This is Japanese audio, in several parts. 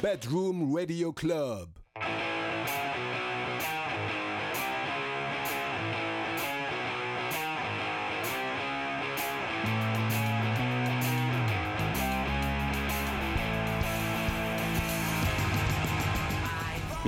Bedroom Radio Club.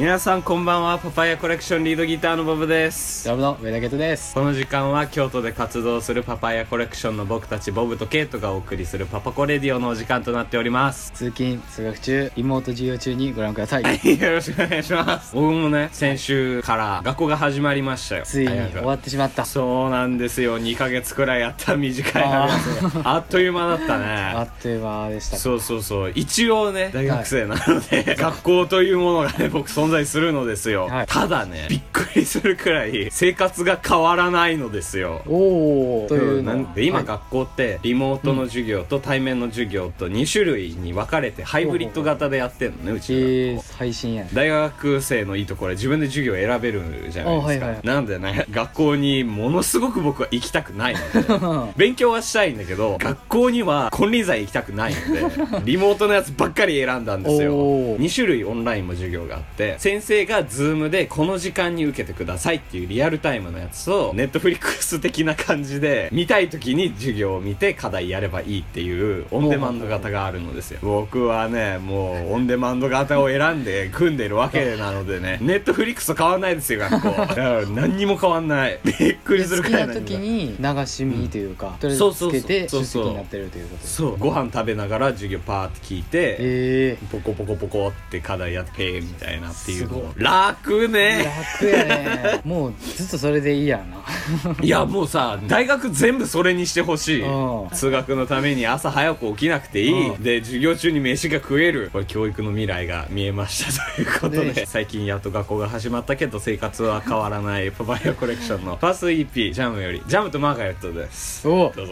皆さんこんばんはパパイヤコレクションリードギターのボブです。どうもどうも上田ゲトです。この時間は京都で活動するパパイヤコレクションの僕たちボブとケイトがお送りするパパコレディオのお時間となっております。通勤通学中リモート授業中にご覧ください。よろしくお願いします。僕もね先週から学校が始まりましたよ。ついに終わってしまった。そうなんですよ。2ヶ月くらいやった短いあ あっという間だったあねっという間でした。そうそうそう。一応ね大学生なので、学校というものがね僕存在するのですよ、はい。ただねびっくりするくらい生活が変わらないのですよ。おおというのは。なんで今はい。学校ってリモートの授業と対面の授業と2種類に分かれてハイブリッド型でやってんのねうちの学校。えー、配信やね。大学生のいいところは自分で授業選べるじゃないですはいはいなんでね学校にものすごく僕は行きたくないので。勉強はしたいんだけど学校には金輪際行きたくないので リモートのやつばっかり選んだんですよ。おー。2種類オンラインも授業があって先生が Zoom でこの時間に受けてくださいっていうリアルタイムのやつと Netflix 的な感じで見たい時に授業を見て課題やればいいっていうオンデマンド型があるのですよ。僕はねもうオンデマンド型を選んで組んでるわけなのでね。Netflix と変わんないですよ学校。何にも変わんない。びっくりするくらい何にも時に流し見というか、とりあえずそう。そうそうつけてそうそう出席になってるということそうご飯食べながら授業パーって聞いてえポコポコポコって課題やってみたいなっていう楽えね。楽やね。もうずっとそれでいいやんな。いやもうさ大学全部それにしてほしい。うん。通学のために朝早く起きなくていい、うん。で授業中に飯が食える。これ教育の未来が見えましたということで。ね最近やっと学校が始まったけど生活は変わらない。パパイヤコレクションの。ファースト EP ジャムより。ジャムとマーガレットです。どうぞ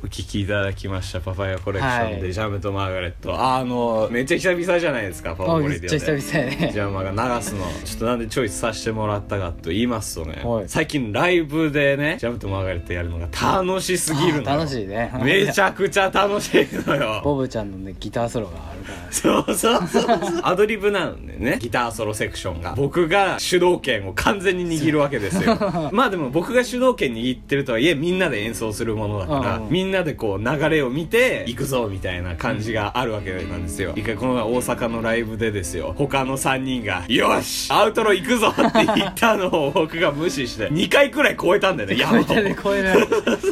お聞きいただきましたパパイヤコレクションはい。でジャムとマーガレット、あのめっちゃ久々じゃないですかパパあコレディオでめっちゃ久々やね。ジャムが流すの。ちょっとなんでチョイスさせてもらったかと言いますとね、はい。最近ライブでねジャムとマーガレットやるのが楽しすぎるの楽しいね。めちゃくちゃ楽しいのよ。ボブちゃんのねギターソロがあるから。そうそうそう アドリブなんでねギターソロセクションが。僕が主導権を完全に握るわけですよ。まあでも僕が主導権握ってるとはいえみんなで演奏するものだからうんうんみんなでこう流れを見て行くぞみたいな感じがあるわけなんですよ。一回この前大阪のライブでですよ。他の3人が「よしアウトロ行くぞ!」って言ったのを僕が無視して2回くらい超えたんだよね山を。超え超えられる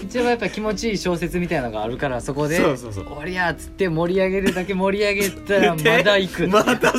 一応やっぱ気持ちいい小説みたいなのがあるからそこでそうそうそう。終わりやっつって盛り上げるだけ盛り上げ たらまだ行く。またそ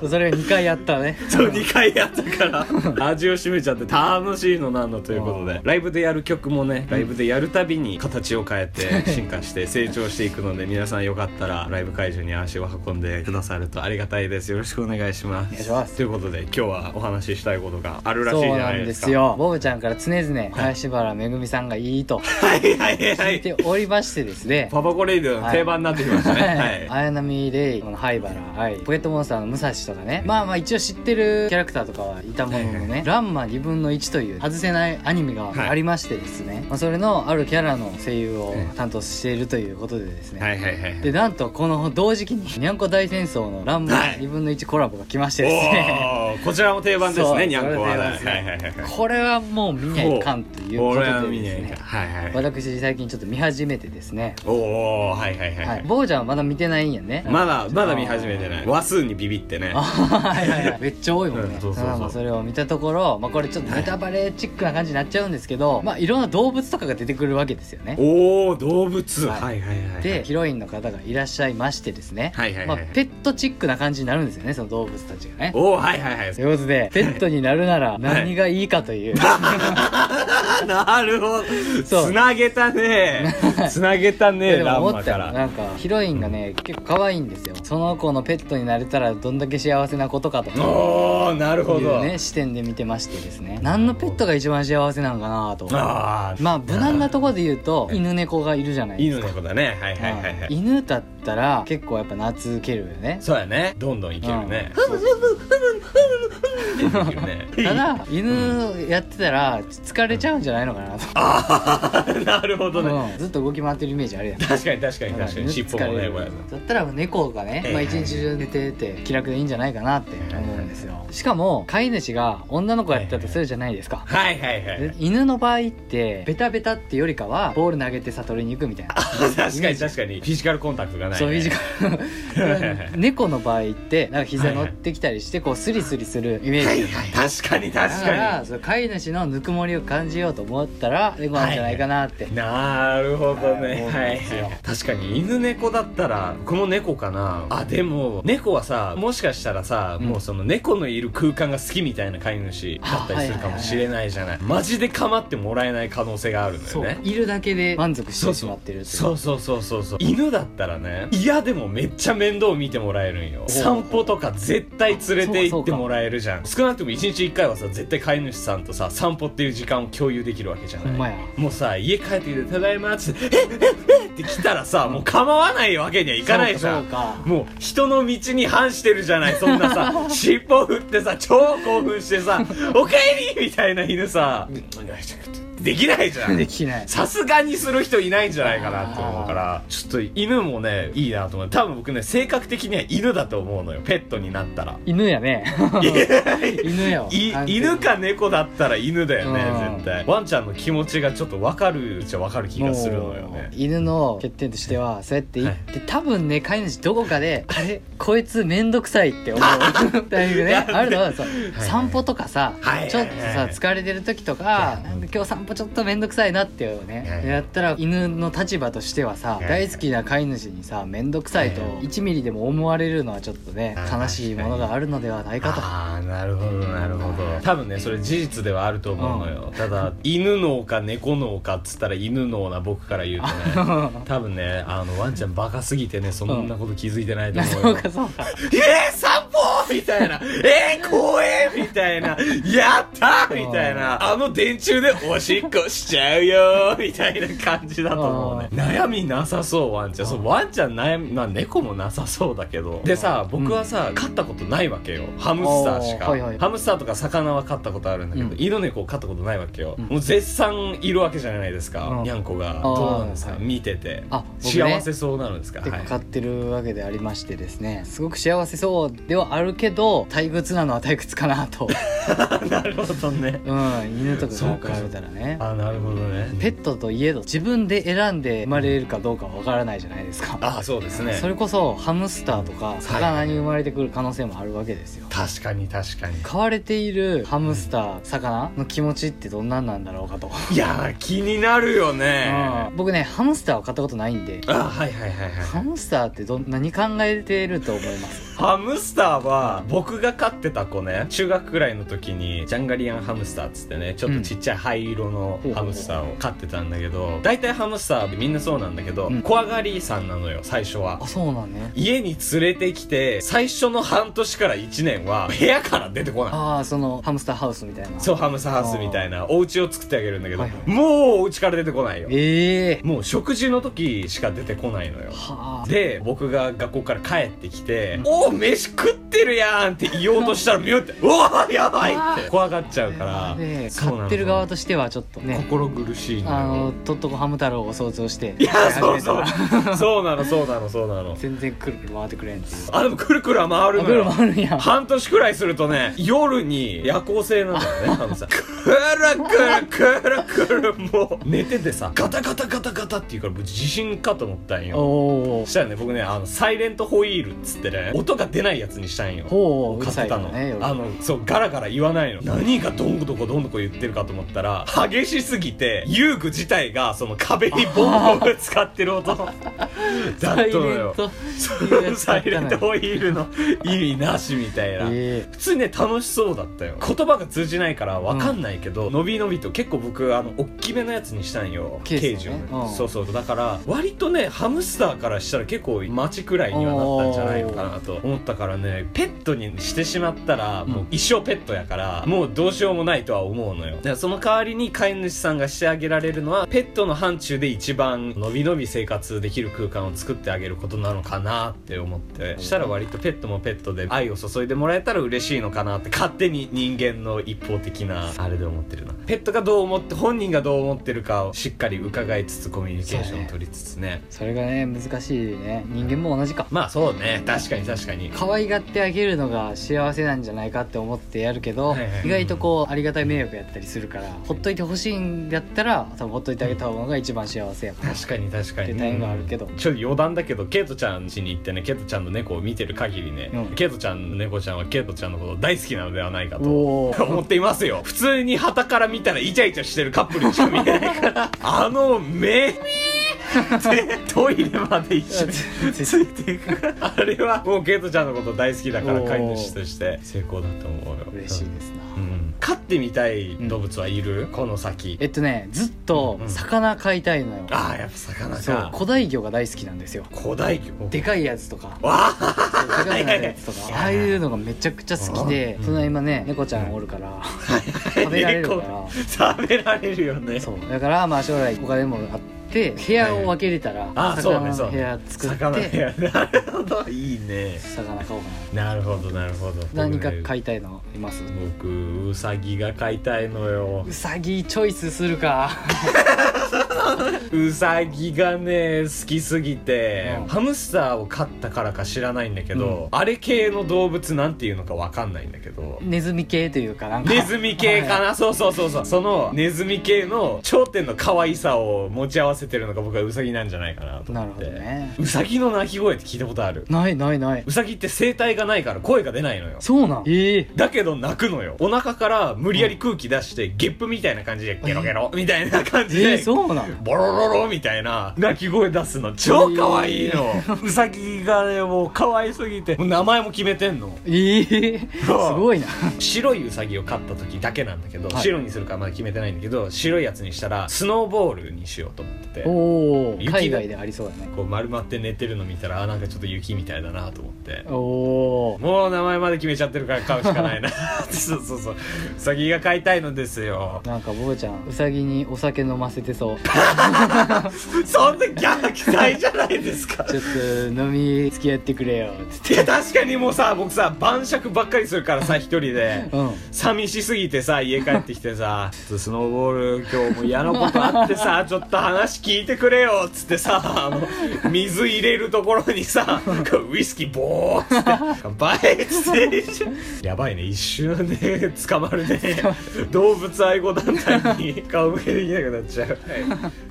の それが2回やったね。そう2回やったから。味を占めちゃって楽しいのなんのということで。ライブでやる曲もねライブでやるたびに形形を変えて進化して成長していくので皆さんよかったらライブ会場に足を運んでくださるとありがたいです。よろしくお願いします。お願いします。ということで今日はお話ししたいことがあるらしいじゃそうなないでか。んですすよ。ボブちゃんから常々林原めぐみさんがいいとはいはいはいは聞いいておりましてですね。パパコレイディオの定番になってきましたね。はい。綾波レイこの灰原愛ポケットモンスターの武蔵とかね。まあまあ一応知ってるキャラクターとかはいたもののはい。ね「ランマ2分の1」という外せないアニメがありましてですね、まあ、それのあるキャラの声優を担当しているということでですね、はいはいはいはい。でなんとこの同時期に「にゃんこ大戦争」の「ランマはい。2分の1」コラボが来ましてですね、こちらも定番ですねにゃんこは。ね。はいはいはいこれはもう見にゃいかんということでですね。はいはい私最近ちょっと見始めてですね。おおはいはいはい、はい。ボーちゃんはまだ見てないんやね。まだまだ見始めてない。話数にビビってね。あはいはいはい。めっちゃ多いもんね、うんそうそうそう。それを見たところ、まあ、これちょっとネタバレチックな感じになっちゃうんですけど、まあいろんな動物とかが出てくるわけですよねおお動物。はい。はいはいはい。でヒロインの方がいらっしゃいましてですね、はいはいはい。まあ、ペットチックな感じになるんですよねその動物たちがね。おおはいはいはい。ということで ペットになるなら何がいいかという、なるほど。そう。つなげたね。つなげたねで思ったらなんかヒロインがね結構可愛いんですよ。その子のペットになれたらどんだけ幸せなことかとおおなるほいどうね視点で見てましてですね。何のペットが一番幸せなのかなと。ああまあ無難なところで言うと犬猫がいるじゃないですか。犬猫だね。はいはいはいはい。犬だったら結構やっぱ懐けるよね。そうやね。どんどんいけるね。ただ犬やってたら疲れちゃうんじゃないのかなと、ああなるほどねうんずっと動き回ってるイメージあるやん確かに確かに確かに尻尾もねだったら猫がね、まあ、ええ一日中寝てて気楽でいいんじゃないかなって思うんですよしかも飼い主が女の子やったとするじゃないですかはいはいはいで犬の場合ってベタベタってよりかはボール投げて悟りに行くみたいな。確かに確かに。フィジカルコンタクトがないね。そういう時間猫の場合ってなんか膝乗ってきたりしてこうスリスリするイメージ、はいはい。確かにだ確からかその飼い主のぬくもりを感じようと思ったら猫なんじゃないかなって、になるほどね。はい確かに犬猫だったら僕も猫かな。あでも猫はさもしかしたらさ、うん。もうその猫のいる空間が好きみたいな飼い主だったりするかもしれないじゃない。マジで構ってもらえない可能性があるのよね。いるだけで満足してしまってるってそうそうそうそうそう。犬だったらね嫌でもめっちゃ面倒見てもらえるんよ。う。散歩とか絶対連れて行ってもらえるじゃん。少なくとも1日1回はさ絶対飼い主さんとさ散歩っていう時間を共有できるわけじゃない。もうさ家帰ってきて「ただいま」っつって「えええって来たらさもう構わないわけにはいかないじゃん。もう人の道に反してるじゃないそんなさ 尻尾振ってさ超興奮してさ「おかえり!」みたいな犬さできないじゃん。できない。さすがにする人いないんじゃないかなって思うから。ちょっと犬もねいいなと思う。多分僕ね性格的には犬だと思うのよ。ペットになったら。犬やね。犬よ。犬か猫だったら犬だよねうん。絶対。ワンちゃんの気持ちがちょっと分かるっちゃ分かる気がするのよね。犬の欠点としてはそうやって言って、多分ね飼い主どこかであれ？こいつめんどくさいって思う。タイミングねあるのはそう散歩とかさ、はいちょっとさ疲れてる時とかなんか今日散歩ちょっとめんどくさいなっていうね、はいやったら犬の立場としてはさ、い大好きな飼い主にさめんどくさいとはい1ミリでも思われるのはちょっとねはい悲しいものがあるのではないかと。ああなるほどなるほど。多分ねそれ事実ではあると思うのよ、ただ犬脳か猫脳かっつったら犬脳な僕から言うとね多分ねあのワンちゃんバカすぎてねそんなこと気づいてないと思うよ、そうかそうか。えー、散歩みたいな。えー、公園みたいな。やったーみたいな。あの電柱でおしっこしちゃうよーみたいな感じだと思うね。悩みなさそう、ワンちゃん。そう、ワンちゃん悩み、まあ猫もなさそうだけど。でさ、僕はさ、飼ったことないわけよ。ハムスターしか。はいはいハムスターとか魚は飼ったことあるんだけど、うん犬猫を飼ったことないわけよ。うんもう絶賛いるわけじゃないですか。うんにゃんこが。ーどうなんですかはい見てて。あ幸せそうなのですか？結はい構飼ってるわけでありましてですねすごく幸せそうではあるけど退屈なのは退屈かなと。なるほどね。うん犬とかそうか比べたらねあ、なるほどね。ペットといえど自分で選んで生まれるかどうかは分からないじゃないですか。あそうですね。それこそハムスターとか魚に生まれてくる可能性もあるわけですよ。確かに確かに。飼われているハムスター魚の気持ちってどんなんなんだろうかと、いやー気になるよね。うん。僕ねハムスターを飼ったことないんであはいはいはいはいハムスターってどん何考えてると思いますハムスターーは僕が飼ってた子ね中学くらいの時にジャンガリアンハムスターっつってねちょっとちっちゃい灰色のハムスターを飼ってたんだけど大体ハムスターってみんなそうなんだけど、うん。怖がりさんなのよ最初は。あそうなんね。家に連れてきて最初の半年から1年は部屋から出てこない。ああそのハムスターハウスみたいな。そうハムスターハウスみたいな。お家を作ってあげるんだけど、はいはい。もうお家から出てこないよ。ええもう食事の時しか出てこないのよはあで僕が学校から帰ってきて「おお飯食ってるやん!」って言おうとしたらミュ って「うわやばい!」って。怖がっちゃうからでそうなの。買ってる側としてはちょっとね心苦しいあのとっとこハム太郎を想像していやそうそう。そうなのそうなのそうなの。全然くるくる回ってくれんっていう。あでもくるくるは回るあくるのよ回るんや。半年くらいするとね夜に夜行性なんだよね あのさくるくるくるくるもう。寝ててさ。ガタガタガタガタって言うからもう地震かと思ったんよ。おおそしたらね僕ねあのサイレントホイールっつってね音が出ないやつにしたんよほう買ってたの、ね夜。あのそうガラガラ言わないの。何がどんどこどんどこ言ってるかと思ったら激しすぎて遊具自体がその壁にボンボン使ってる音。だったのよ。そうサイレントホイールの意味なしみたいな、え普通にね楽しそうだったよ。言葉が通じないから分かんないけど、のびのびと結構僕あの大きめのやつにしたんよ。ケースをね。ジュンうん。そうそう。だから割とねハムスターからしたら結構街くらいにはなったんじゃないのかなと思ったからねペットにしてしまったらもう一生ペットやからもうどうしようもないとは思うのよ。だからその代わりに飼い主さんがしてあげられるのはペットの範疇で一番のびのび生活できる空間を作ってあげることなのかなって思ってしたら割とペットもペットで愛を注いでもらえたら嬉しいのかなって勝手に人間の一方的なあれで思ってるな。ペットがどう思って本人がどう思ってるかをしっかり伺いつつコミュニケーションを取りつつね。それがね難しいね。人間も同じか。まあそうね。確かに確かに。可愛がってあげるのが幸せなんじゃないかって思ってやるけど、はいはい。意外とこうありがたい迷惑やったりするからほっといてほしいんだったら多分ほっといてあげた方が一番幸せやから。確かに確かに。ってタイムがあるけど。うん。ちょっと余談だけどケイトちゃん家に行ってねケイトちゃんの猫を見てる限りね、うん。ケイトちゃんの猫ちゃんはケイトちゃんのこと大好きなのではないかと思っていますよ。普通に旗から見たらイチャイチャしてるカップルにしか見えないから。あの目。で トイレまで一緒についていく。あれはもうケイトちゃんのこと大好きだから飼い主として。成功だと思うよ。嬉しいですな、うん。飼ってみたい動物はいる、この先。えっとねずっとうん魚飼いたいのよ、ああやっぱ魚そうか古代魚が大好きなんですよ。古代魚。でかいやつとか。わあ でかくなるやつとか。ああいうのがめちゃくちゃ好きで。うんその今ね猫ちゃんおるから。食べられるから。食べられるよね。そう。だからまあ将来お金もあって部屋を分けれたらあそうねそうね。魚の部屋作って魚部屋。なるほどいいね。魚買おうかな。なるほどなるほど。何か買いたいのいます？僕ウサギが飼いたいのよ。うさぎチョイスするか ウサギがね好きすぎて、うん。ハムスターを飼ったからか知らないんだけど、あれ系の動物なんていうのかわかんないんだけど。ネズミ系というかなんか。ネズミ系かな？そうそうそうそう。そのネズミ系の頂点の可愛さを持ち合わせてるのが僕はウサギなんじゃないかなと思って。なるほどね。ウサギの鳴き声って聞いたことある？ないないない。ウサギって声帯がないから声が出ないのよ。そうなん？ええ。だけど泣くのよ。お腹から無理やり空気出してゲップみたいな感じでゲロゲロみたいな感じでえー、そうなんボロロロみたいな。鳴き声出すの超可愛いの、ウサギがねもう可愛すぎて。名前も決めてんの。ええすごいな。白いウサギを飼った時だけなんだけど、はい。白にするかまだ決めてないんだけど白いやつにしたらスノーボールにしようと思ってて。おお雪が海外でありそうだね。こう丸まって寝てるの見たらあなんかちょっと雪みたいだなと思って。おおもう名前まで決めちゃってるから買うしかないな。そうそうそう。ウサギが飼いたいのですよ。なんかボブちゃんウサギにお酒飲ませてそう そんな虐待じゃないですか。ちょっと飲み付き合ってくれよつって。いや確かにもうさ僕さ晩酌ばっかりするからさ一人で。うん。寂しすぎてさ家帰ってきてさ「ちょっとスノーボール今日も嫌なことあってさちょっと話聞いてくれよ」っつってさあの水入れるところにさウイスキーボーっつって「乾杯」っつって。やばいね一瞬で捕まるね。動物愛護団体に顔向けできなくなっちゃう、はい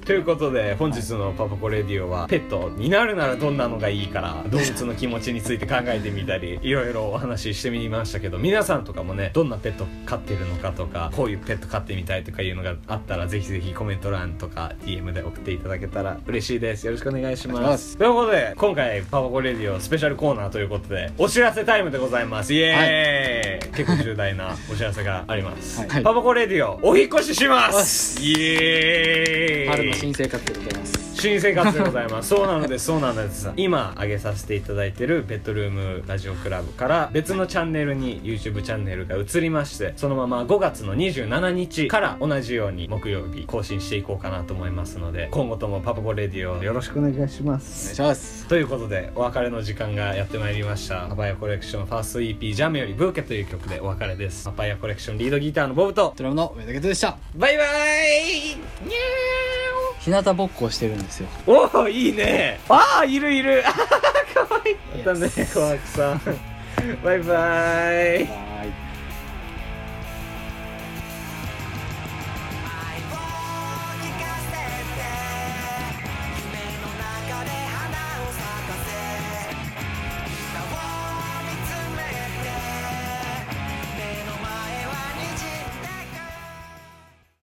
ということで本日の「パパコレディオ」はペットになるならどんなのがいいから動物の気持ちについて考えてみたりいろいろお話ししてみましたけど皆さんとかもねどんなペット飼ってるのかとかこういうペット飼ってみたいとかいうのがあったらぜひぜひコメント欄とか DM で送っていただけたら嬉しいです。よろしくお願いします。ということで今回「パパコレディオ」スペシャルコーナーということでお知らせタイムでございます。イエーイ、結構重大なお知らせがあります、はい。パパコレディオお引っ越しします。イエーイ春の新生活でございます。新生活でございます。そうなのですそうなんです。今上げさせていただいてるベッドルームラジオクラブから別のチャンネルに YouTube チャンネルが移りましてそのまま5月の27日から同じように木曜日更新していこうかなと思いますので今後ともパパコレディオよろしくお願いしまお願いすします。ということでお別れの時間がやってまいりました。パパイヤコレクションファースト EP「ジャムよりブーケ」という曲でお別れです。パパヤコレクションリードギターのボブとドラムの上田健でした。バイバイ日向ぼっこをしてるんですよ。ーおおいいね。ああいるいる。あーかわいいだね小悪さん。バイバイ。はい